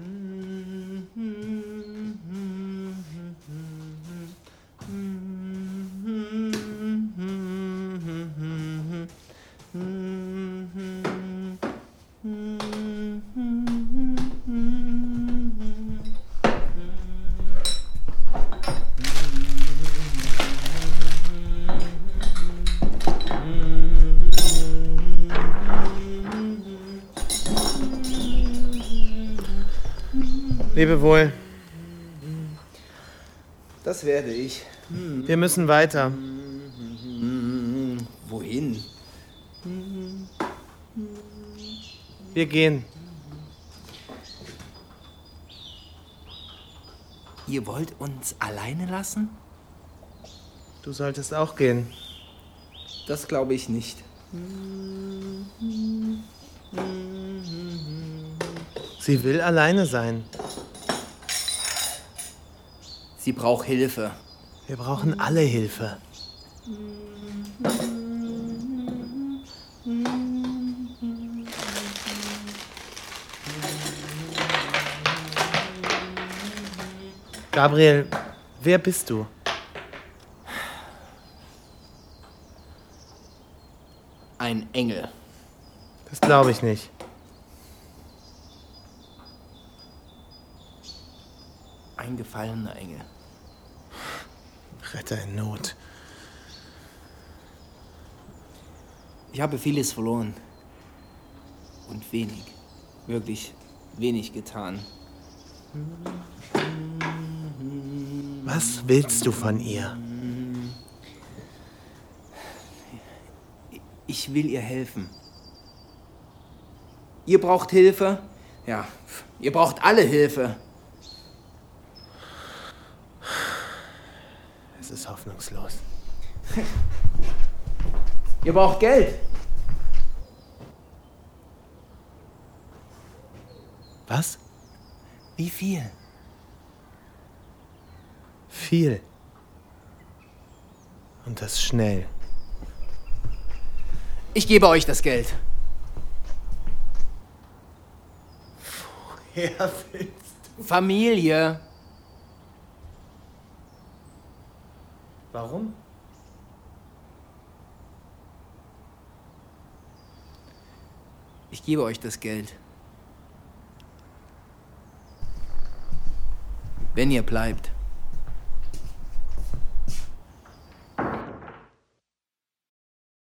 Hmm. Lebe wohl. Das werde ich. Wir müssen weiter. Wohin? Wir gehen. Ihr wollt uns alleine lassen? Du solltest auch gehen. Das glaube ich nicht. Sie will alleine sein. Sie braucht Hilfe. Wir brauchen alle Hilfe. Gabriel, wer bist du? Ein Engel. Das glaube ich nicht. Ein gefallener Engel. Retter in Not. Ich habe vieles verloren. Und wenig. Wirklich wenig getan. Was willst du von ihr? Ich will ihr helfen. Ihr braucht Hilfe? Ja, ihr braucht alle Hilfe. Es ist hoffnungslos. Ihr braucht Geld. Was? Wie viel? Viel. Und das schnell. Ich gebe euch das Geld. Woher willst Familie. Warum? Ich gebe euch das Geld. Wenn ihr bleibt.